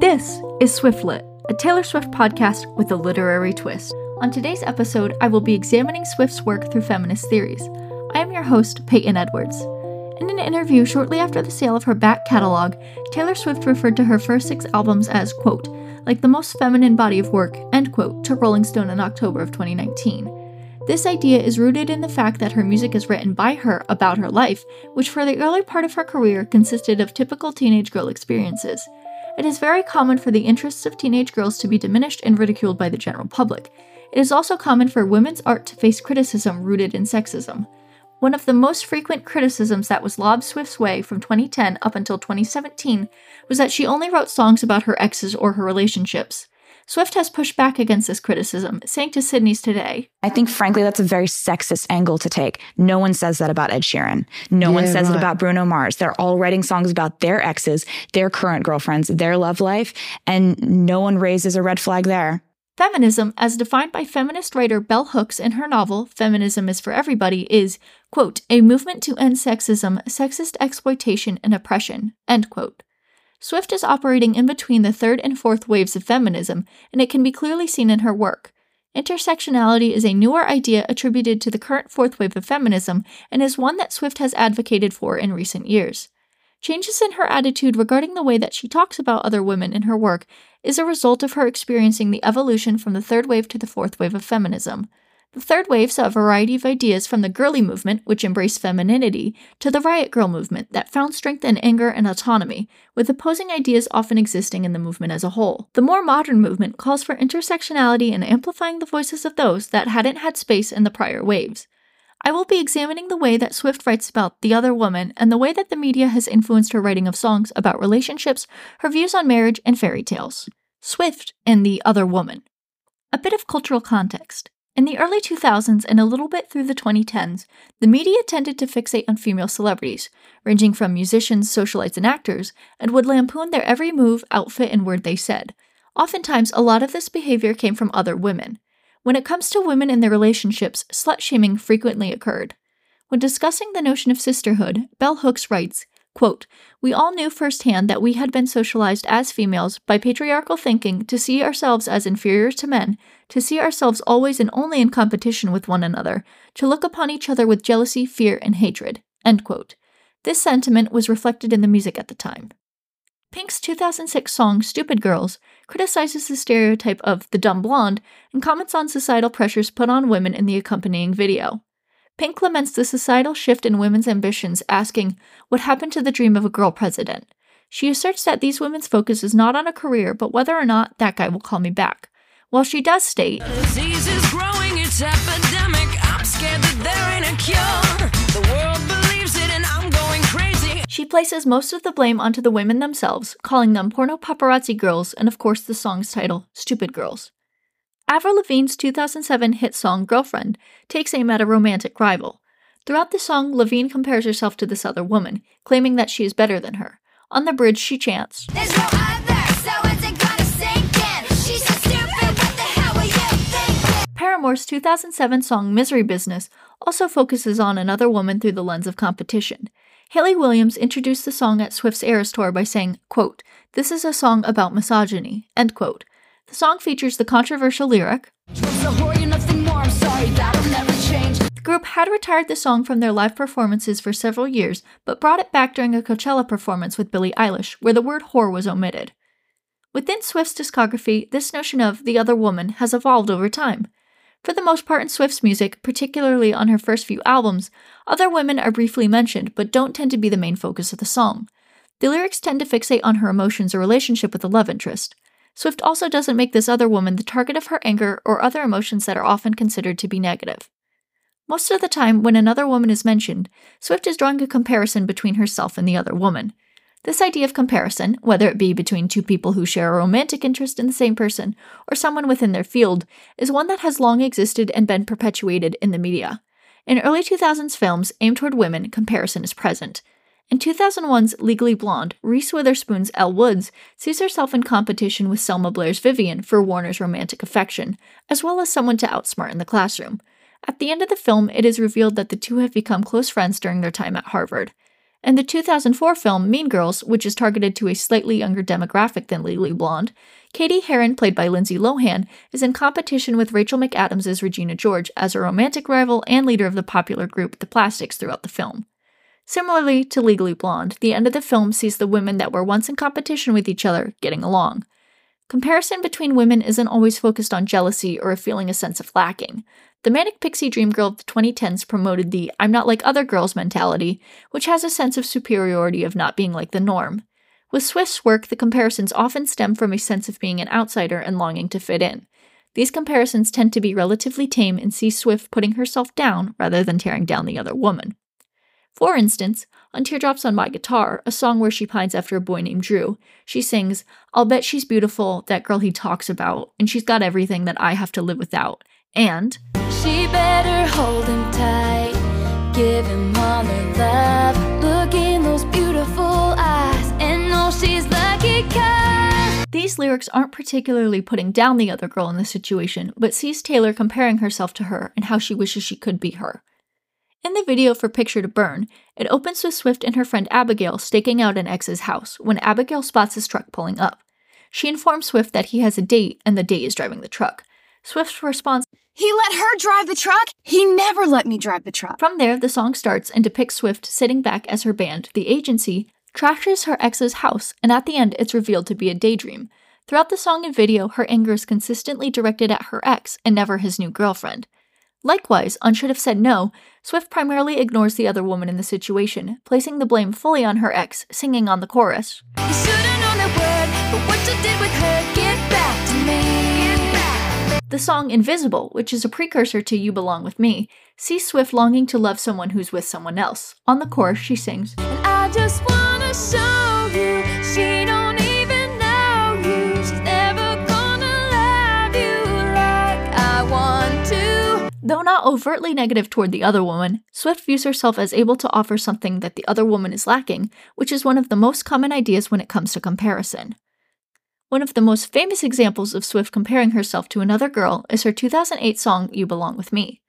This is Swiftlit, a Taylor Swift podcast with a literary twist. On today's episode, I will be examining Swift's work through feminist theories. I am your host, Peyton Edwards. In an interview shortly after the sale of her back catalog, Taylor Swift referred to her first six albums as, quote, like the most feminine body of work, end quote, to Rolling Stone in October of 2019. This idea is rooted in the fact that her music is written by her about her life, which for the early part of her career consisted of typical teenage girl experiences. It is very common for the interests of teenage girls to be diminished and ridiculed by the general public. It is also common for women's art to face criticism rooted in sexism. One of the most frequent criticisms that was lobbed Swift's way from 2010 up until 2017 was that she only wrote songs about her exes or her relationships. Swift has pushed back against this criticism, saying to Sydney's Today I think, frankly, that's a very sexist angle to take. No one says that about Ed Sheeran. No yeah, one says right. it about Bruno Mars. They're all writing songs about their exes, their current girlfriends, their love life, and no one raises a red flag there. Feminism, as defined by feminist writer Bell Hooks in her novel Feminism is for Everybody, is, quote, a movement to end sexism, sexist exploitation, and oppression, end quote. Swift is operating in between the third and fourth waves of feminism, and it can be clearly seen in her work. Intersectionality is a newer idea attributed to the current fourth wave of feminism and is one that Swift has advocated for in recent years. Changes in her attitude regarding the way that she talks about other women in her work is a result of her experiencing the evolution from the third wave to the fourth wave of feminism. The third wave saw a variety of ideas from the girly movement, which embraced femininity, to the riot girl movement that found strength in anger and autonomy, with opposing ideas often existing in the movement as a whole. The more modern movement calls for intersectionality and amplifying the voices of those that hadn't had space in the prior waves. I will be examining the way that Swift writes about the other woman and the way that the media has influenced her writing of songs about relationships, her views on marriage, and fairy tales. Swift and the other woman. A bit of cultural context. In the early 2000s and a little bit through the 2010s, the media tended to fixate on female celebrities, ranging from musicians, socialites, and actors, and would lampoon their every move, outfit, and word they said. Oftentimes, a lot of this behavior came from other women. When it comes to women and their relationships, slut shaming frequently occurred. When discussing the notion of sisterhood, Bell Hooks writes, Quote, We all knew firsthand that we had been socialized as females by patriarchal thinking to see ourselves as inferior to men, to see ourselves always and only in competition with one another, to look upon each other with jealousy, fear, and hatred. End quote. This sentiment was reflected in the music at the time. Pink's 2006 song Stupid Girls criticizes the stereotype of the dumb blonde and comments on societal pressures put on women in the accompanying video. Pink laments the societal shift in women's ambitions, asking, What happened to the dream of a girl president? She asserts that these women's focus is not on a career, but whether or not that guy will call me back. While she does state, Disease is growing, it's epidemic. I'm scared that there ain't a cure. The world believes it, and I'm going crazy. She places most of the blame onto the women themselves, calling them porno paparazzi girls, and of course the song's title, Stupid Girls. Avril Lavigne's 2007 hit song Girlfriend takes aim at a romantic rival. Throughout the song, Lavigne compares herself to this other woman, claiming that she is better than her. On the bridge, she chants, no other, so Paramore's 2007 song Misery Business also focuses on another woman through the lens of competition. Hayley Williams introduced the song at Swift's Eras tour by saying, quote, This is a song about misogyny, end quote. The song features the controversial lyric The group had retired the song from their live performances for several years, but brought it back during a Coachella performance with Billie Eilish, where the word whore was omitted. Within Swift's discography, this notion of the other woman has evolved over time. For the most part in Swift's music, particularly on her first few albums, other women are briefly mentioned but don't tend to be the main focus of the song. The lyrics tend to fixate on her emotions or relationship with the love interest. Swift also doesn't make this other woman the target of her anger or other emotions that are often considered to be negative. Most of the time, when another woman is mentioned, Swift is drawing a comparison between herself and the other woman. This idea of comparison, whether it be between two people who share a romantic interest in the same person or someone within their field, is one that has long existed and been perpetuated in the media. In early 2000s films aimed toward women, comparison is present, in 2001's Legally Blonde, Reese Witherspoon's Elle Woods sees herself in competition with Selma Blair's Vivian for Warner's romantic affection, as well as someone to outsmart in the classroom. At the end of the film, it is revealed that the two have become close friends during their time at Harvard. In the 2004 film Mean Girls, which is targeted to a slightly younger demographic than Legally Blonde, Cady Heron, played by Lindsay Lohan, is in competition with Rachel McAdams' Regina George as a romantic rival and leader of the popular group The Plastics throughout the film. Similarly to Legally Blonde, the end of the film sees the women that were once in competition with each other getting along. Comparison between women isn't always focused on jealousy or a feeling a sense of lacking. The Manic Pixie Dream Girl of the 2010s promoted the I'm not like other girls mentality, which has a sense of superiority of not being like the norm. With Swift's work, the comparisons often stem from a sense of being an outsider and longing to fit in. These comparisons tend to be relatively tame and see Swift putting herself down rather than tearing down the other woman. For instance, on Teardrops on My Guitar, a song where she pines after a boy named Drew, she sings, I'll bet she's beautiful, that girl he talks about, and she's got everything that I have to live without. And, She better hold him tight, give him all her love, look in those beautiful eyes, and know she's lucky cause. These lyrics aren't particularly putting down the other girl in the situation, but sees Taylor comparing herself to her and how she wishes she could be her. In the video for Picture to Burn, it opens with Swift and her friend Abigail staking out an ex's house when Abigail spots his truck pulling up. She informs Swift that he has a date and the date is driving the truck. Swift responds, He let her drive the truck? He never let me drive the truck. From there, the song starts and depicts Swift sitting back as her band, The Agency, trashes her ex's house, and at the end, it's revealed to be a daydream. Throughout the song and video, her anger is consistently directed at her ex and never his new girlfriend. Likewise, on Should Have Said No, Swift primarily ignores the other woman in the situation, placing the blame fully on her ex, singing on the chorus. You should've known that word, but what you did with her, get back to me. Get back. The song Invisible, which is a precursor to You Belong With Me, sees Swift longing to love someone who's with someone else. On the chorus, she sings, not overtly negative toward the other woman, Swift views herself as able to offer something that the other woman is lacking, which is one of the most common ideas when it comes to comparison. One of the most famous examples of Swift comparing herself to another girl is her 2008 song You Belong With Me.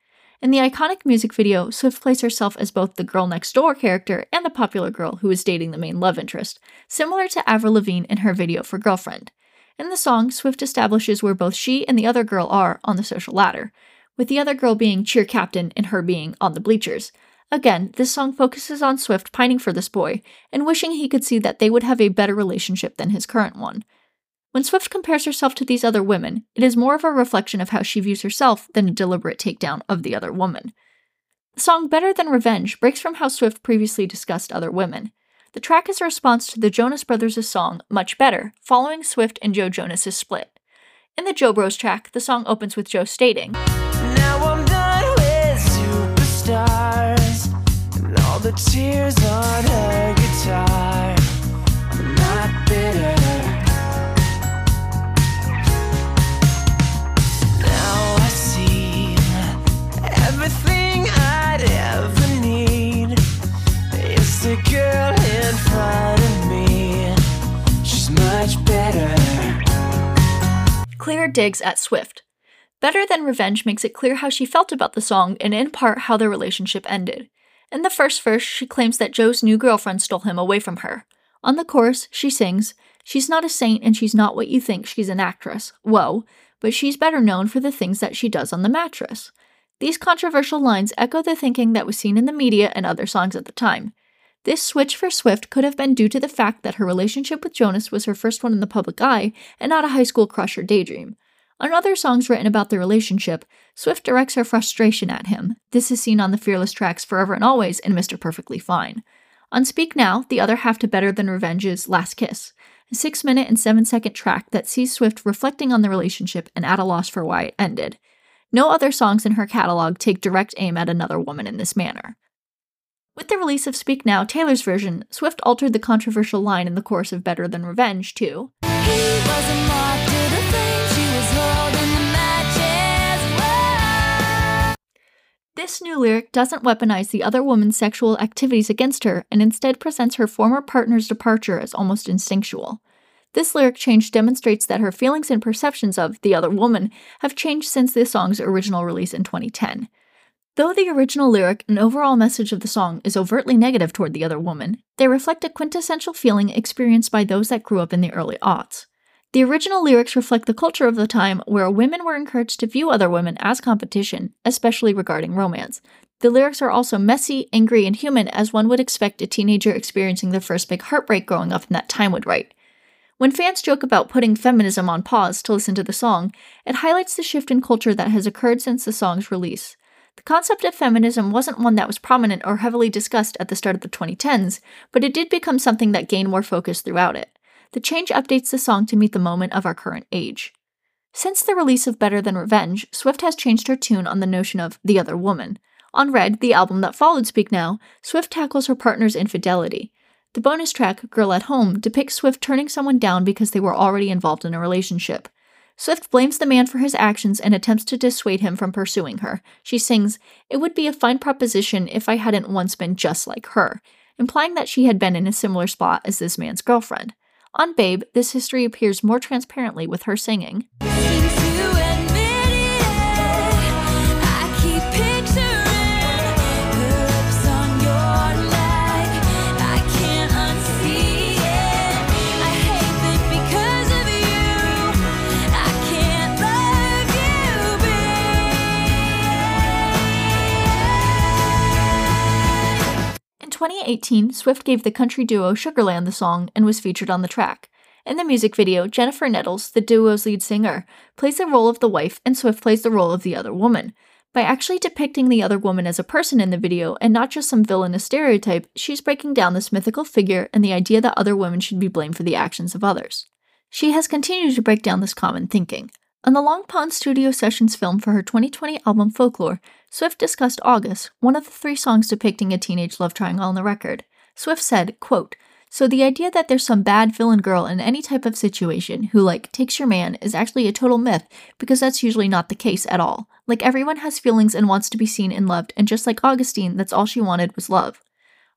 In the iconic music video, Swift plays herself as both the girl next door character and the popular girl who is dating the main love interest, similar to Avril Lavigne in her video for Girlfriend. In the song, Swift establishes where both she and the other girl are on the social ladder, with the other girl being cheer captain and her being on the bleachers. Again, this song focuses on Swift pining for this boy and wishing he could see that they would have a better relationship than his current one. When Swift compares herself to these other women, it is more of a reflection of how she views herself than a deliberate takedown of the other woman. The song Better Than Revenge breaks from how Swift previously discussed other women. The track is a response to the Jonas Brothers' song Much Better, following Swift and Joe Jonas' split. In the Jo Bros track, the song opens with Joe stating, the tears on her guitar. I'm not bitter. Now I see everything I'd ever need. It's the girl in front of me. She's much better. Clear digs at Swift. Better Than Revenge makes it clear how she felt about the song and in part how their relationship ended. In the first verse, she claims that Joe's new girlfriend stole him away from her. On the chorus, she sings, She's not a saint and she's not what you think, she's an actress. Whoa, but she's better known for the things that she does on the mattress. These controversial lines echo the thinking that was seen in the media and other songs at the time. This switch for Swift could have been due to the fact that her relationship with Jonas was her first one in the public eye and not a high school crush or daydream. On other songs written about the relationship, Swift directs her frustration at him. This is seen on the Fearless tracks Forever and Always and Mr. Perfectly Fine. On Speak Now, the other half to Better Than Revenge's Last Kiss, a 6 minute and 7 second track that sees Swift reflecting on the relationship and at a loss for why it ended. No other songs in her catalog take direct aim at another woman in this manner. With the release of Speak Now, Taylor's version, Swift altered the controversial line in the course of Better Than Revenge to This new lyric doesn't weaponize the other woman's sexual activities against her and instead presents her former partner's departure as almost instinctual. This lyric change demonstrates that her feelings and perceptions of the other woman have changed since the song's original release in 2010. Though the original lyric and overall message of the song is overtly negative toward the other woman, they reflect a quintessential feeling experienced by those that grew up in the early aughts. The original lyrics reflect the culture of the time where women were encouraged to view other women as competition, especially regarding romance. The lyrics are also messy, angry, and human as one would expect a teenager experiencing their first big heartbreak growing up in that time would write. When fans joke about putting feminism on pause to listen to the song, it highlights the shift in culture that has occurred since the song's release. The concept of feminism wasn't one that was prominent or heavily discussed at the start of the 2010s, but it did become something that gained more focus throughout it. The change updates the song to meet the moment of our current age. Since the release of Better Than Revenge, Swift has changed her tune on the notion of the other woman. On Red, the album that followed Speak Now, Swift tackles her partner's infidelity. The bonus track, Girl at Home, depicts Swift turning someone down because they were already involved in a relationship. Swift blames the man for his actions and attempts to dissuade him from pursuing her. She sings, It would be a fine proposition if I hadn't once been just like her, implying that she had been in a similar spot as this man's girlfriend. On Babe, this history appears more transparently with her singing. 2018, Swift gave the country duo Sugarland the song and was featured on the track. In the music video, Jennifer Nettles, the duo's lead singer, plays the role of the wife and Swift plays the role of the other woman. By actually depicting the other woman as a person in the video and not just some villainous stereotype, she's breaking down this mythical figure and the idea that other women should be blamed for the actions of others. She has continued to break down this common thinking. On the Long Pond Studio Sessions film for her 2020 album Folklore, Swift discussed August, one of the three songs depicting a teenage love triangle on the record. Swift said, quote, so the idea that there's some bad villain girl in any type of situation who like takes your man is actually a total myth because that's usually not the case at all. Like everyone has feelings and wants to be seen and loved, and just like Augustine, that's all she wanted was love.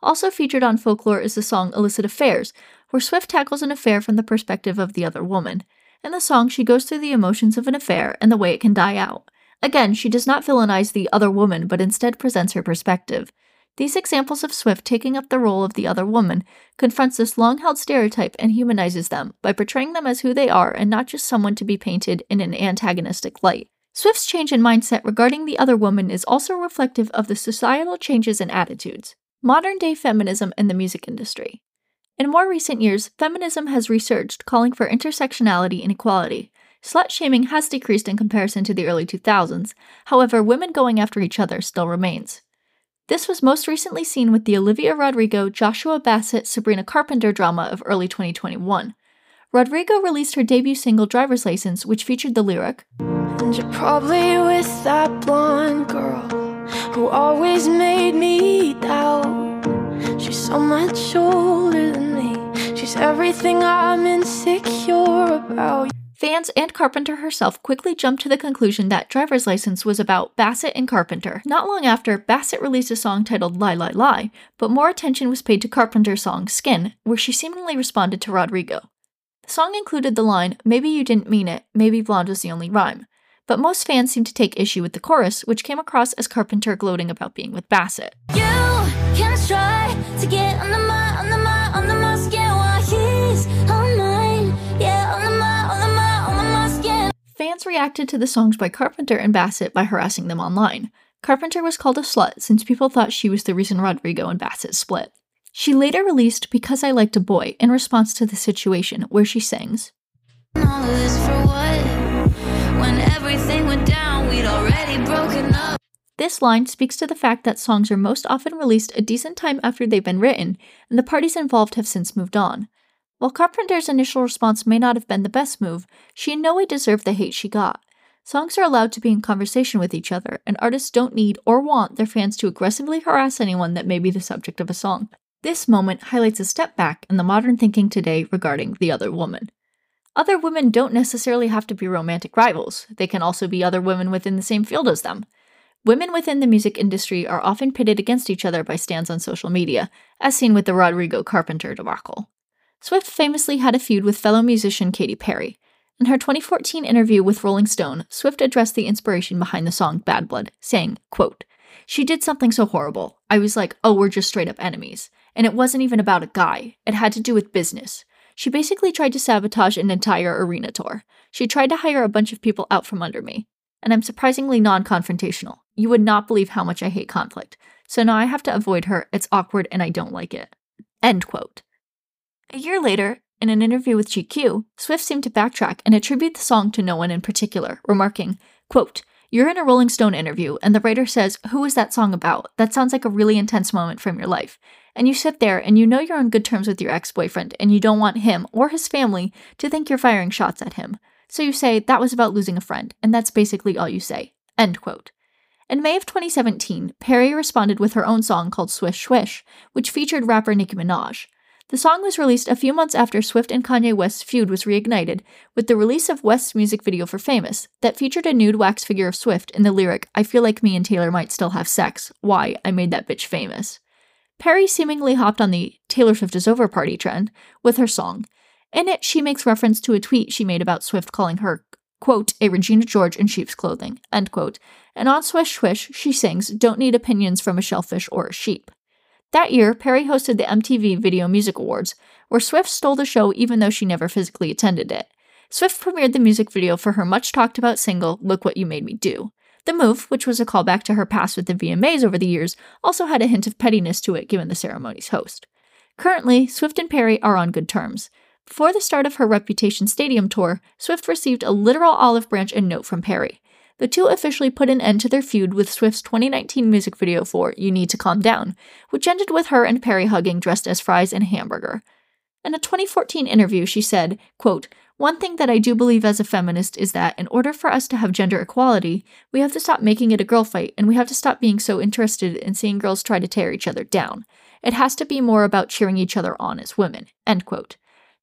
Also featured on Folklore is the song Illicit Affairs, where Swift tackles an affair from the perspective of the other woman. In the song, she goes through the emotions of an affair and the way it can die out. Again, she does not villainize the other woman, but instead presents her perspective. These examples of Swift taking up the role of the other woman confronts this long held stereotype and humanizes them by portraying them as who they are and not just someone to be painted in an antagonistic light. Swift's change in mindset regarding the other woman is also reflective of the societal changes and attitudes. Modern day feminism in the music industry. In more recent years, feminism has resurged, calling for intersectionality and equality. Slut shaming has decreased in comparison to the early 2000s, however, women going after each other still remains. This was most recently seen with the Olivia Rodrigo, Joshua Bassett, Sabrina Carpenter drama of early 2021. Rodrigo released her debut single Driver's License, which featured the lyric And you're probably with that blonde girl who always made me doubt. She's so much older than me. She's everything I'm insecure about. Fans and Carpenter herself quickly jumped to the conclusion that Driver's License was about Bassett and Carpenter. Not long after, Bassett released a song titled Lie Lie Lie, but more attention was paid to Carpenter's song Skin, where she seemingly responded to Rodrigo. The song included the line, Maybe you didn't mean it, maybe blonde was the only rhyme. But most fans seemed to take issue with the chorus, which came across as Carpenter gloating about being with Bassett. Fans reacted to the songs by Carpenter and Bassett by harassing them online. Carpenter was called a slut since people thought she was the reason Rodrigo and Bassett split. She later released Because I Liked a Boy in response to the situation, where she sings, All this for what? When everything went down, we'd already broken up. This line speaks to the fact that songs are most often released a decent time after they've been written, and the parties involved have since moved on. While Carpenter's initial response may not have been the best move, she in no way deserved the hate she got. Songs are allowed to be in conversation with each other, and artists don't need or want their fans to aggressively harass anyone that may be the subject of a song. This moment highlights a step back in the modern thinking today regarding the other woman. Other women don't necessarily have to be romantic rivals, they can also be other women within the same field as them. Women within the music industry are often pitted against each other by stans on social media, as seen with the Rodrigo Carpenter debacle. Swift famously had a feud with fellow musician Katy Perry. In her 2014 interview with Rolling Stone, Swift addressed the inspiration behind the song Bad Blood, saying, quote, She did something so horrible. I was like, oh, we're just straight up enemies. And it wasn't even about a guy, it had to do with business. She basically tried to sabotage an entire arena tour. She tried to hire a bunch of people out from under me. And I'm surprisingly non confrontational. You would not believe how much I hate conflict. So now I have to avoid her. It's awkward and I don't like it. End quote. A year later, in an interview with GQ, Swift seemed to backtrack and attribute the song to no one in particular, remarking, quote, You're in a Rolling Stone interview, and the writer says, Who is that song about? That sounds like a really intense moment from your life. And you sit there and you know you're on good terms with your ex boyfriend, and you don't want him or his family to think you're firing shots at him. So you say, That was about losing a friend, and that's basically all you say. End quote. In May of 2017, Perry responded with her own song called Swish Swish, which featured rapper Nicki Minaj. The song was released a few months after Swift and Kanye West's feud was reignited with the release of West's music video for Famous that featured a nude wax figure of Swift in the lyric, I feel like me and Taylor might still have sex. Why? I made that bitch famous. Perry seemingly hopped on the Taylor Swift is over party trend with her song. In it, she makes reference to a tweet she made about Swift calling her, quote, a Regina George in sheep's clothing, end quote. And on Swish Swish, she sings, Don't need opinions from a shellfish or a sheep. That year, Perry hosted the MTV Video Music Awards, where Swift stole the show even though she never physically attended it. Swift premiered the music video for her much talked about single, Look What You Made Me Do. The move, which was a callback to her past with the VMAs over the years, also had a hint of pettiness to it given the ceremony's host. Currently, Swift and Perry are on good terms. Before the start of her Reputation Stadium tour, Swift received a literal olive branch and note from Perry the two officially put an end to their feud with Swift's 2019 music video for You Need to Calm Down, which ended with her and Perry hugging dressed as fries and hamburger. In a 2014 interview, she said, quote, One thing that I do believe as a feminist is that in order for us to have gender equality, we have to stop making it a girl fight and we have to stop being so interested in seeing girls try to tear each other down. It has to be more about cheering each other on as women. End quote.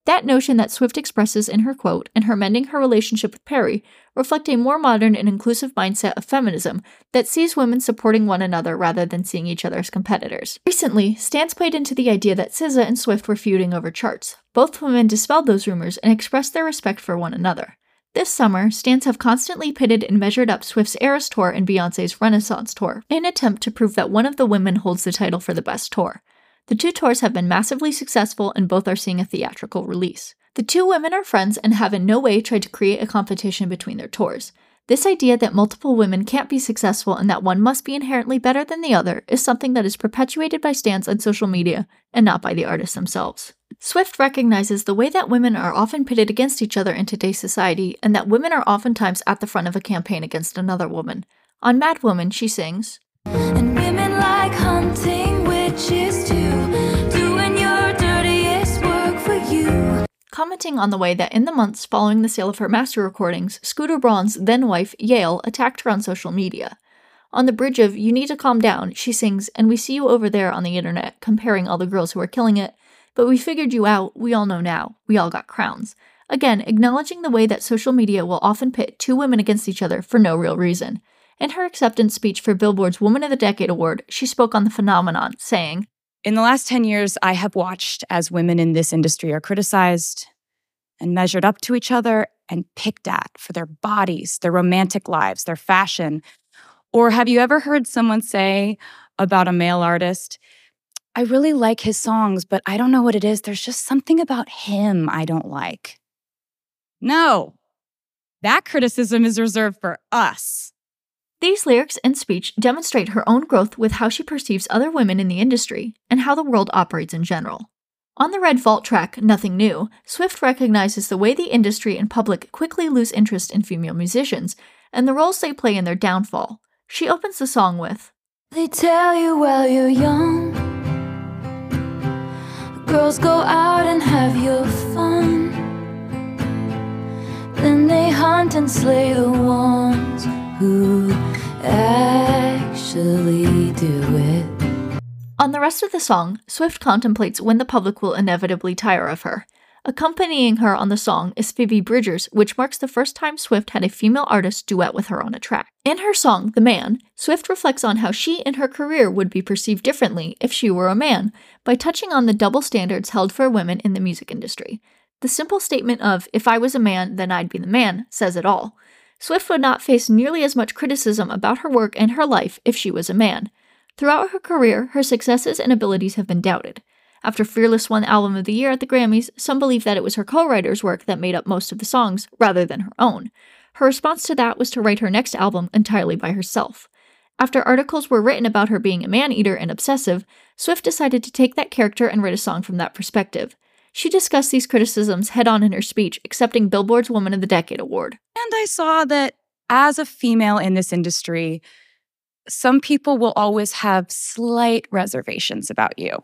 That notion that Swift expresses in her quote and her mending her relationship with Perry reflect a more modern and inclusive mindset of feminism that sees women supporting one another rather than seeing each other as competitors. Recently, Stans played into the idea that SZA and Swift were feuding over charts. Both women dispelled those rumors and expressed their respect for one another. This summer, Stans have constantly pitted and measured up Swift's Eras Tour and Beyonce's Renaissance Tour in an attempt to prove that one of the women holds the title for the best tour. The two tours have been massively successful and both are seeing a theatrical release. The two women are friends and have in no way tried to create a competition between their tours. This idea that multiple women can't be successful and that one must be inherently better than the other is something that is perpetuated by stans on social media and not by the artists themselves. Swift recognizes the way that women are often pitted against each other in today's society and that women are oftentimes at the front of a campaign against another woman. On Mad Woman, she sings, And women like hunting witches commenting on the way that in the months following the sale of her master recordings, Scooter Braun's then wife, Yael, attacked her on social media. On the bridge of You Need to Calm Down, she sings, And we see you over there on the internet, comparing all the girls who are killing it, but we figured you out, we all know now, we all got crowns. Again, acknowledging the way that social media will often pit two women against each other for no real reason. In her acceptance speech for Billboard's Woman of the Decade award, she spoke on the phenomenon, saying, in the last 10 years, I have watched as women in this industry are criticized and measured up to each other and picked at for their bodies, their romantic lives, their fashion. Or have you ever heard someone say about a male artist, I really like his songs, but I don't know what it is. There's just something about him I don't like. No, that criticism is reserved for us. These lyrics and speech demonstrate her own growth with how she perceives other women in the industry and how the world operates in general. On the Red Vault track, Nothing New, Swift recognizes the way the industry and public quickly lose interest in female musicians and the roles they play in their downfall. She opens the song with They tell you while you're young, girls go out and have your fun. Then they hunt and slay the ones who actually do it. On the rest of the song, Swift contemplates when the public will inevitably tire of her. Accompanying her on the song is Phoebe Bridgers, which marks the first time Swift had a female artist duet with her on a track. In her song, The Man, Swift reflects on how she and her career would be perceived differently if she were a man, by touching on the double standards held for women in the music industry. The simple statement of, if I was a man, then I'd be the man, says it all. Swift would not face nearly as much criticism about her work and her life if she was a man. Throughout her career, her successes and abilities have been doubted. After Fearless won Album of the Year at the Grammys, some believe that it was her co writer's work that made up most of the songs, rather than her own. Her response to that was to write her next album entirely by herself. After articles were written about her being a man eater and obsessive, Swift decided to take that character and write a song from that perspective. She discussed these criticisms head on in her speech, accepting Billboard's Woman of the Decade award. And I saw that as a female in this industry, some people will always have slight reservations about you.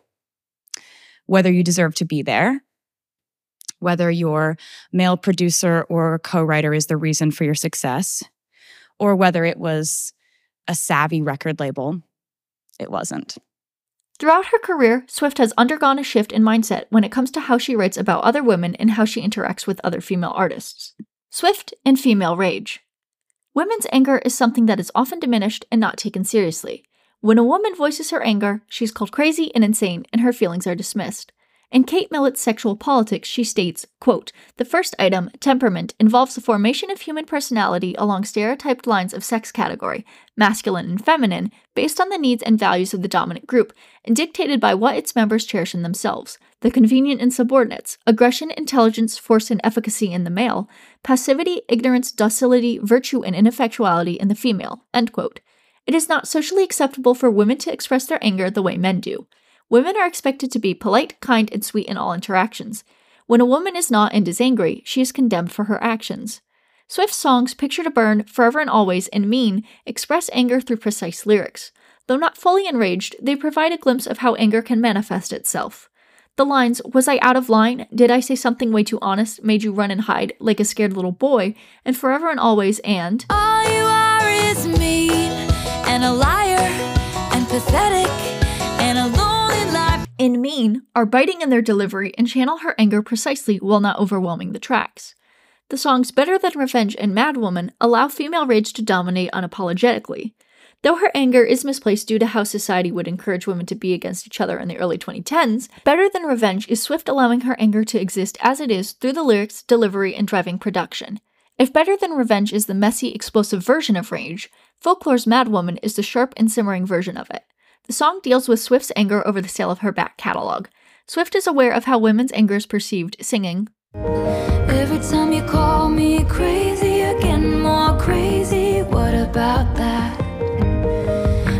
Whether you deserve to be there, whether your male producer or co writer is the reason for your success, or whether it was a savvy record label, it wasn't. Throughout her career, Swift has undergone a shift in mindset when it comes to how she writes about other women and how she interacts with other female artists. Swift and female rage. Women's anger is something that is often diminished and not taken seriously. When a woman voices her anger, she's called crazy and insane, and her feelings are dismissed. In Kate Millett's Sexual Politics, she states, quote, The first item, temperament, involves the formation of human personality along stereotyped lines of sex category, masculine and feminine, based on the needs and values of the dominant group, and dictated by what its members cherish in themselves, the convenient and subordinates, aggression, intelligence, force, and efficacy in the male, passivity, ignorance, docility, virtue, and ineffectuality in the female, end quote. It is not socially acceptable for women to express their anger the way men do. Women are expected to be polite, kind, and sweet in all interactions. When a woman is not and is angry, she is condemned for her actions. Swift's songs Picture to Burn, Forever and Always, and Mean express anger through precise lyrics. Though not fully enraged, they provide a glimpse of how anger can manifest itself. The lines, Was I out of line? Did I say something way too honest? Made you run and hide like a scared little boy? And Forever and Always, and All you are is mean and a liar and pathetic in Mean are biting in their delivery and channel her anger precisely while not overwhelming the tracks. The songs Better Than Revenge and Mad Woman allow female rage to dominate unapologetically. Though her anger is misplaced due to how society would encourage women to be against each other in the early 2010s, Better Than Revenge is Swift allowing her anger to exist as it is through the lyrics, delivery, and driving production. If Better Than Revenge is the messy, explosive version of rage, Folklore's Mad Woman is the sharp and simmering version of it. The song deals with Swift's anger over the sale of her back catalog. Swift is aware of how women's anger is perceived, singing, Every time you call me crazy, more crazy. What about that?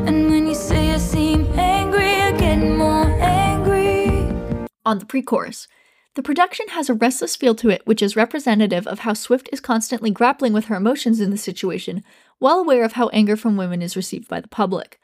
And when you say I seem angry, more angry. on the pre chorus. The production has a restless feel to it, which is representative of how Swift is constantly grappling with her emotions in the situation, well aware of how anger from women is received by the public.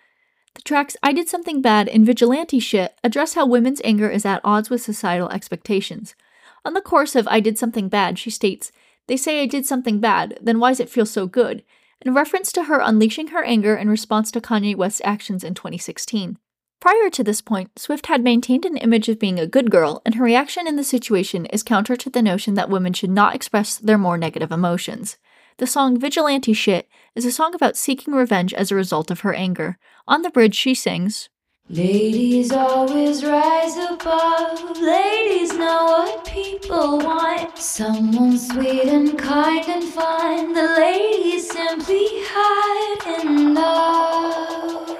The tracks I Did Something Bad and Vigilante Shit address how women's anger is at odds with societal expectations. On the course of I Did Something Bad, she states, They say I did something bad, then why's it feel so good? in reference to her unleashing her anger in response to Kanye West's actions in 2016. Prior to this point, Swift had maintained an image of being a good girl, and her reaction in the situation is counter to the notion that women should not express their more negative emotions. The song Vigilante Shit is a song about seeking revenge as a result of her anger. On the bridge, she sings, Ladies always rise above. Ladies know what people want. Someone sweet and kind and fun. The ladies simply hide in love.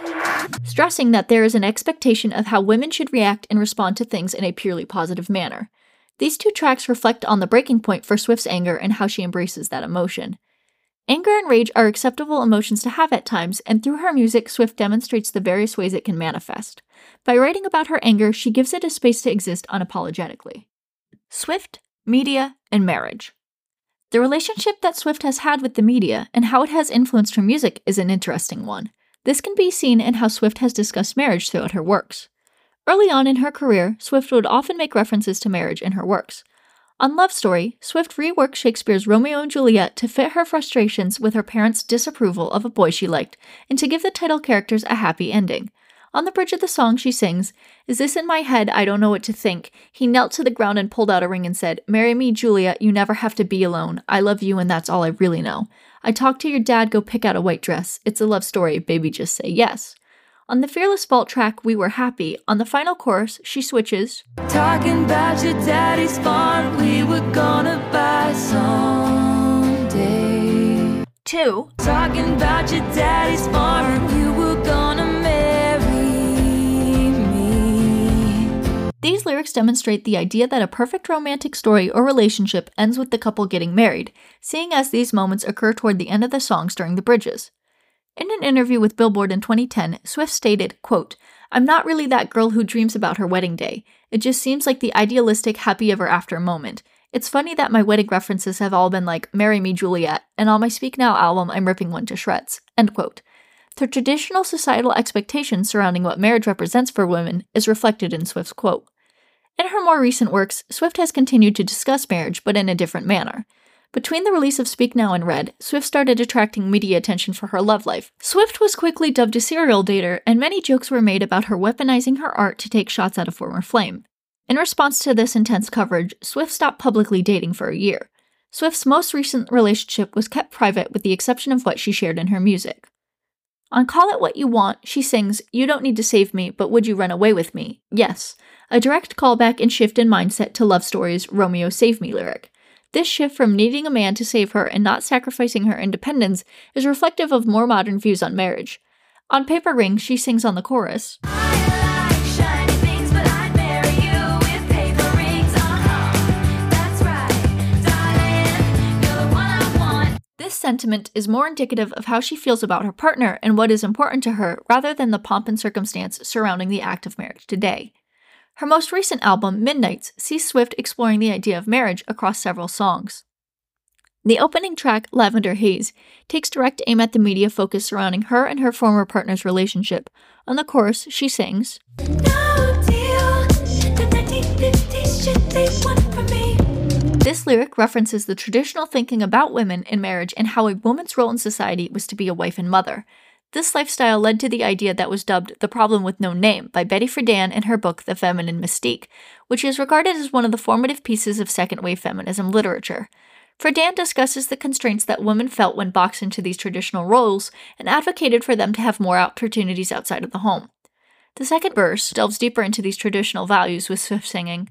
stressing that there is an expectation of how women should react and respond to things in a purely positive manner. These two tracks reflect on the breaking point for Swift's anger and how she embraces that emotion. Anger and rage are acceptable emotions to have at times, and through her music, Swift demonstrates the various ways it can manifest. By writing about her anger, she gives it a space to exist unapologetically. Swift, media, and marriage. The relationship that Swift has had with the media and how it has influenced her music is an interesting one. This can be seen in how Swift has discussed marriage throughout her works. Early on in her career, Swift would often make references to marriage in her works. On Love Story, Swift reworked Shakespeare's Romeo and Juliet to fit her frustrations with her parents' disapproval of a boy she liked and to give the title characters a happy ending. On the bridge of the song, she sings, Is this in my head? I don't know what to think. He knelt to the ground and pulled out a ring and said, Marry me, Julia. You never have to be alone. I love you, and that's all I really know. I talked to your dad, go pick out a white dress. It's a love story, baby, just say yes. On the Fearless Vault track, We Were Happy, on the final chorus, she switches, Talking about your daddy's farm we were gonna buy someday. knew. Talking about your daddy's farm you were gonna marry me. These lyrics demonstrate the idea that a perfect romantic story or relationship ends with the couple getting married, seeing as these moments occur toward the end of the songs during the bridges. In an interview with Billboard in 2010, Swift stated, quote, I'm not really that girl who dreams about her wedding day. It just seems like the idealistic happy ever after moment. It's funny that my wedding references have all been like Marry Me Juliet, and on my Speak Now album I'm ripping one to shreds. End quote. The traditional societal expectations surrounding what marriage represents for women is reflected in Swift's quote. In her more recent works, Swift has continued to discuss marriage, but in a different manner. Between the release of Speak Now and Red, Swift started attracting media attention for her love life. Swift was quickly dubbed a serial dater, and many jokes were made about her weaponizing her art to take shots at a former flame. In response to this intense coverage, Swift stopped publicly dating for a year. Swift's most recent relationship was kept private with the exception of what she shared in her music. On Call It What You Want, she sings, You don't need to save me, but would you run away with me? Yes, a direct callback and shift in mindset to Love Story's Romeo Save Me lyric. This shift from needing a man to save her and not sacrificing her independence is reflective of more modern views on marriage. On Paper Ring, she sings on the chorus. This sentiment is more indicative of how she feels about her partner and what is important to her rather than the pomp and circumstance surrounding the act of marriage today. Her most recent album, Midnights, sees Swift exploring the idea of marriage across several songs. The opening track, Lavender Haze, takes direct aim at the media focus surrounding her and her former partner's relationship. On the chorus, she sings, no This lyric references the traditional thinking about women in marriage and how a woman's role in society was to be a wife and mother. This lifestyle led to the idea that was dubbed The Problem with No Name by Betty Friedan in her book The Feminine Mystique, which is regarded as one of the formative pieces of second wave feminism literature. Friedan discusses the constraints that women felt when boxed into these traditional roles and advocated for them to have more opportunities outside of the home. The second verse delves deeper into these traditional values with Swift singing.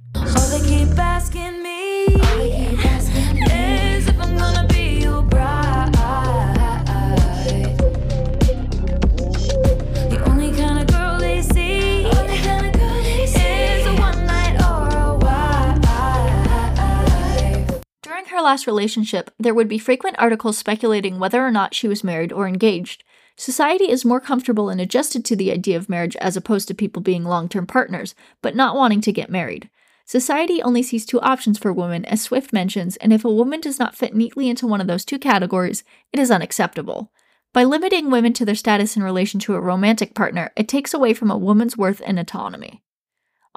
Her last relationship, there would be frequent articles speculating whether or not she was married or engaged. Society is more comfortable and adjusted to the idea of marriage as opposed to people being long term partners, but not wanting to get married. Society only sees two options for women, as Swift mentions, and if a woman does not fit neatly into one of those two categories, it is unacceptable. By limiting women to their status in relation to a romantic partner, it takes away from a woman's worth and autonomy.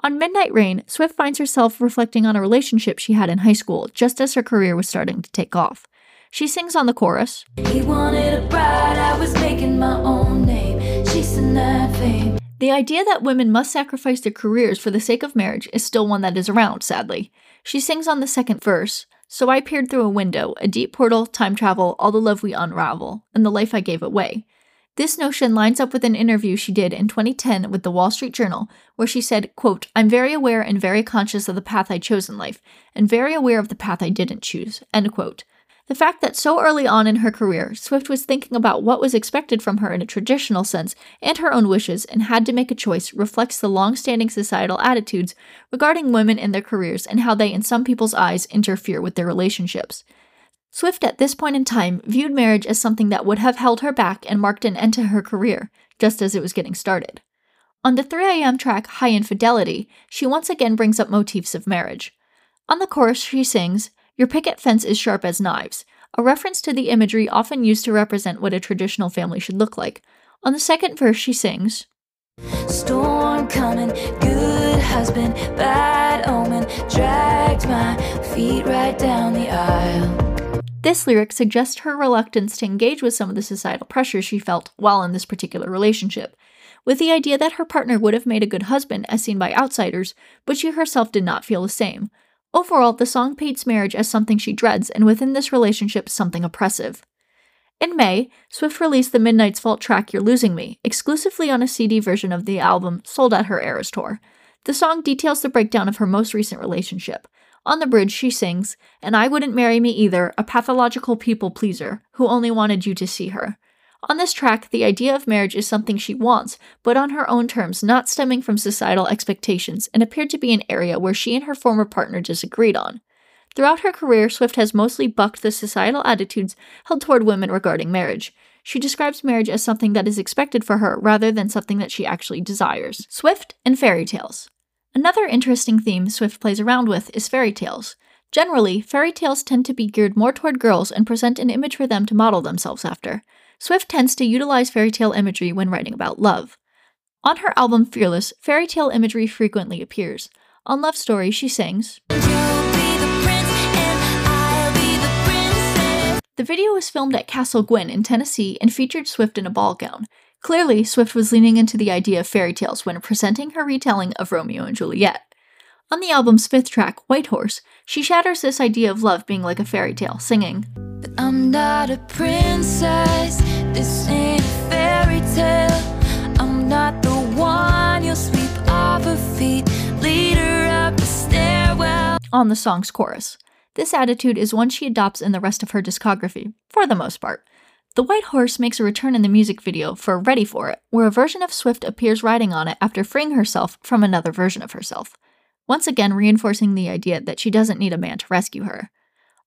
On Midnight Rain, Swift finds herself reflecting on a relationship she had in high school just as her career was starting to take off. She sings on the chorus. He wanted a bride, I was making my own name, chasing that fame. The idea that women must sacrifice their careers for the sake of marriage is still one that is around, sadly. She sings on the second verse. So I peered through a window, a deep portal, time travel, all the love we unravel, and the life I gave away. This notion lines up with an interview she did in 2010 with the Wall Street Journal, where she said, quote, I'm very aware and very conscious of the path I chose in life, and very aware of the path I didn't choose, end quote. The fact that so early on in her career, Swift was thinking about what was expected from her in a traditional sense and her own wishes and had to make a choice reflects the long standing societal attitudes regarding women and their careers and how they, in some people's eyes, interfere with their relationships. Swift at this point in time viewed marriage as something that would have held her back and marked an end to her career, just as it was getting started. On the 3am track High Infidelity, she once again brings up motifs of marriage. On the chorus, she sings, Your picket fence is sharp as knives, a reference to the imagery often used to represent what a traditional family should look like. On the second verse, she sings, Storm coming, good husband, bad omen, dragged my feet right down the aisle. This lyric suggests her reluctance to engage with some of the societal pressures she felt while in this particular relationship, with the idea that her partner would have made a good husband as seen by outsiders, but she herself did not feel the same. Overall, the song paints marriage as something she dreads, and within this relationship, something oppressive. In May, Swift released the Midnight's Vault track You're Losing Me, exclusively on a CD version of the album sold at her Eras tour. The song details the breakdown of her most recent relationship. On the bridge, she sings, And I wouldn't marry me either, a pathological people pleaser who only wanted you to see her. On this track, the idea of marriage is something she wants, but on her own terms, not stemming from societal expectations, and appeared to be an area where she and her former partner disagreed on. Throughout her career, Swift has mostly bucked the societal attitudes held toward women regarding marriage. She describes marriage as something that is expected for her rather than something that she actually desires. Swift and fairy tales. Another interesting theme Swift plays around with is fairy tales. Generally, fairy tales tend to be geared more toward girls and present an image for them to model themselves after. Swift tends to utilize fairy tale imagery when writing about love. On her album Fearless, fairy tale imagery frequently appears. On Love Story, she sings, The video was filmed at Castle Gwynn in Tennessee and featured Swift in a ball gown. Clearly, Swift was leaning into the idea of fairy tales when presenting her retelling of Romeo and Juliet. On the album's fifth track, White Horse, she shatters this idea of love being like a fairy tale, singing, But I'm not a princess, this ain't a fairy tale. I'm not the one you'll sweep off her feet, lead her up the stairwell. On the song's chorus. This attitude is one she adopts in the rest of her discography, for the most part. The White Horse makes a return in the music video for Ready for It, where a version of Swift appears riding on it after freeing herself from another version of herself, once again reinforcing the idea that she doesn't need a man to rescue her.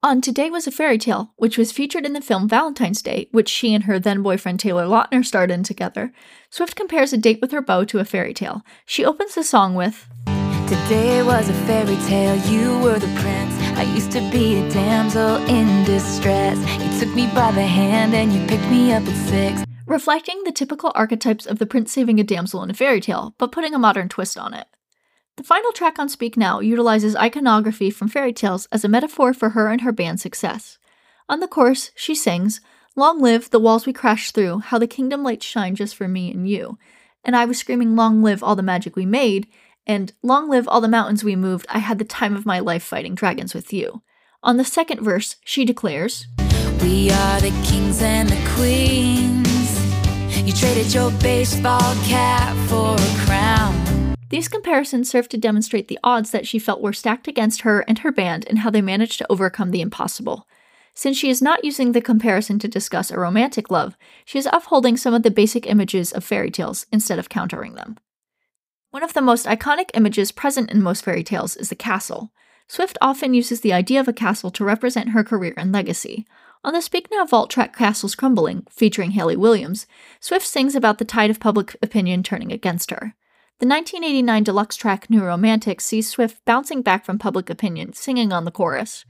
On Today Was a Fairy Tale, which was featured in the film Valentine's Day, which she and her then boyfriend Taylor Lautner starred in together, Swift compares a date with her beau to a fairy tale. She opens the song with, Today was a fairy tale, you were the prince. I used to be a damsel in distress. You took me by the hand and you picked me up at six. reflecting the typical archetypes of the prince saving a damsel in a fairy tale, but putting a modern twist on it. The final track on Speak Now utilizes iconography from fairy tales as a metaphor for her and her band's success. On the chorus, she sings, Long live the walls we crashed through, how the kingdom lights shine just for me and you. And I was screaming, Long live all the magic we made, and Long live all the mountains we moved, I had the time of my life fighting dragons with you. On the second verse, she declares, We are the kings and the queens. You traded your baseball cap for a crown. These comparisons serve to demonstrate the odds that she felt were stacked against her and her band and how they managed to overcome the impossible. Since she is not using the comparison to discuss a romantic love, she is upholding some of the basic images of fairy tales instead of countering them. One of the most iconic images present in most fairy tales is the castle. Swift often uses the idea of a castle to represent her career and legacy. On the Speak Now Vault track Castles Crumbling, featuring Hayley Williams, Swift sings about the tide of public opinion turning against her. The 1989 deluxe track New Romantic sees Swift bouncing back from public opinion, singing on the chorus.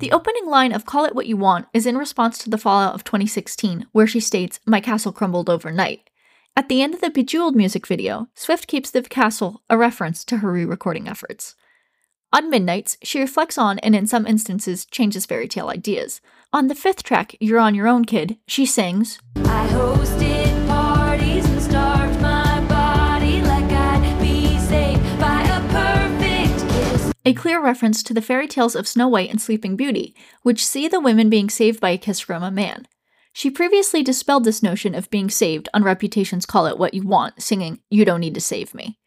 The opening line of Call It What You Want is in response to the fallout of 2016, where she states, My castle crumbled overnight. At the end of the Bejeweled music video, Swift keeps the castle a reference to her re recording efforts. On Midnights, she reflects on and in some instances changes fairy tale ideas. On the fifth track, You're On Your Own Kid, she sings, a clear reference to the fairy tales of Snow White and Sleeping Beauty, which see the women being saved by a kiss from a man. She previously dispelled this notion of being saved on Reputation's Call It What You Want, singing, You Don't Need to Save Me.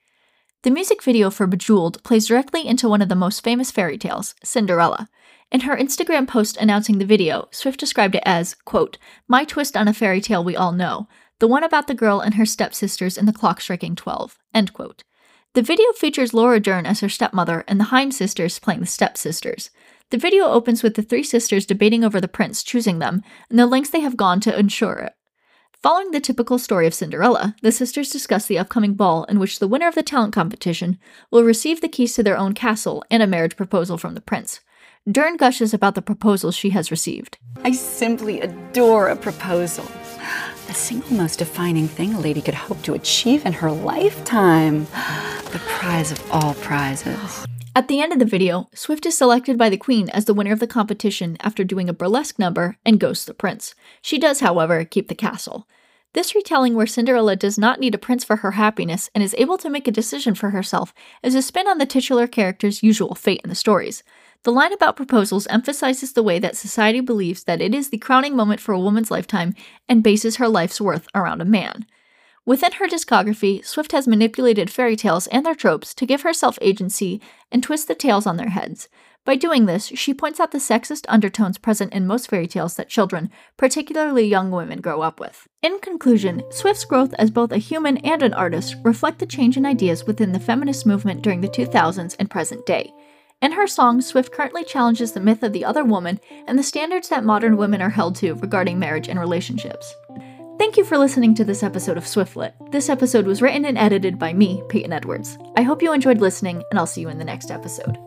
The music video for Bejeweled plays directly into one of the most famous fairy tales, Cinderella. In her Instagram post announcing the video, Swift described it as, quote, My twist on a fairy tale we all know, the one about the girl and her stepsisters in the clock striking 12, end quote. The video features Laura Dern as her stepmother and the Haim sisters playing the stepsisters. The video opens with the three sisters debating over the prince choosing them and the lengths they have gone to ensure it. Following the typical story of Cinderella, the sisters discuss the upcoming ball in which the winner of the talent competition will receive the keys to their own castle and a marriage proposal from the prince. Dern gushes about the proposals she has received. I simply adore a proposal. The single most defining thing a lady could hope to achieve in her lifetime. The prize of all prizes. At the end of the video, Swift is selected by the Queen as the winner of the competition after doing a burlesque number and ghosts the prince. She does, however, keep the castle. This retelling where Cinderella does not need a prince for her happiness and is able to make a decision for herself is a spin on the titular character's usual fate in the stories. The line about proposals emphasizes the way that society believes that it is the crowning moment for a woman's lifetime and bases her life's worth around a man. Within her discography, Swift has manipulated fairy tales and their tropes to give herself agency and twist the tales on their heads. By doing this, she points out the sexist undertones present in most fairy tales that children, particularly young women, grow up with. In conclusion, Swift's growth as both a human and an artist reflect the change in ideas within the feminist movement during the 2000s and present day. In her song, Swift currently challenges the myth of the other woman and the standards that modern women are held to regarding marriage and relationships. Thank you for listening to this episode of Swiftlit. This episode was written and edited by me, Payton Edwards. I hope you enjoyed listening, and I'll see you in the next episode.